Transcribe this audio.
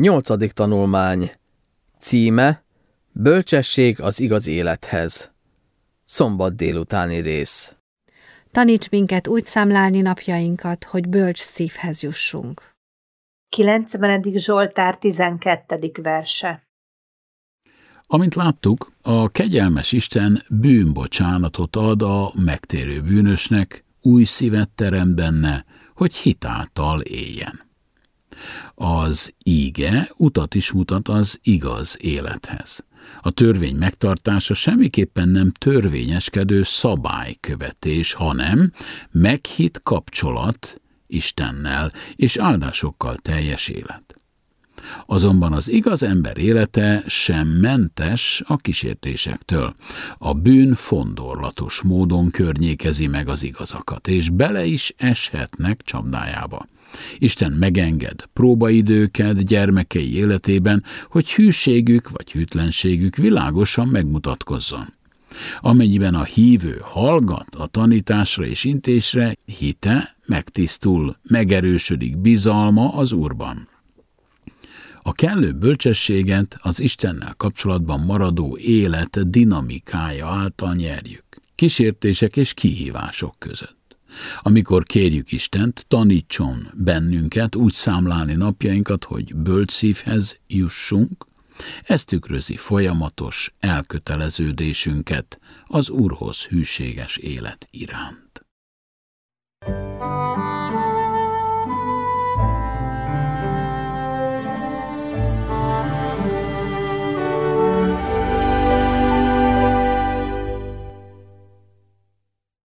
Nyolcadik tanulmány Címe Bölcsesség az igaz élethez Szombat délutáni rész Taníts minket úgy számlálni napjainkat, hogy bölcs szívhez jussunk. 90. Zsoltár 12. verse Amint láttuk, a kegyelmes Isten bűnbocsánatot ad a megtérő bűnösnek, új szívet terem benne, hogy hitáltal éljen. Az íge utat is mutat az igaz élethez. A törvény megtartása semmiképpen nem törvényeskedő szabálykövetés, hanem meghitt kapcsolat Istennel és áldásokkal teljes élet. Azonban az igaz ember élete sem mentes a kísértésektől. A bűn fondorlatos módon környékezi meg az igazakat, és bele is eshetnek csapdájába. Isten megenged próbaidőket gyermekei életében, hogy hűségük vagy hűtlenségük világosan megmutatkozzon. Amennyiben a hívő hallgat a tanításra és intésre, hite megtisztul, megerősödik bizalma az Úrban. A kellő bölcsességet az Istennel kapcsolatban maradó élet dinamikája által nyerjük, kísértések és kihívások között. Amikor kérjük Istent, tanítson bennünket úgy számlálni napjainkat, hogy bölcs szívhez jussunk, ez tükrözi folyamatos elköteleződésünket az Úrhoz hűséges élet iránt.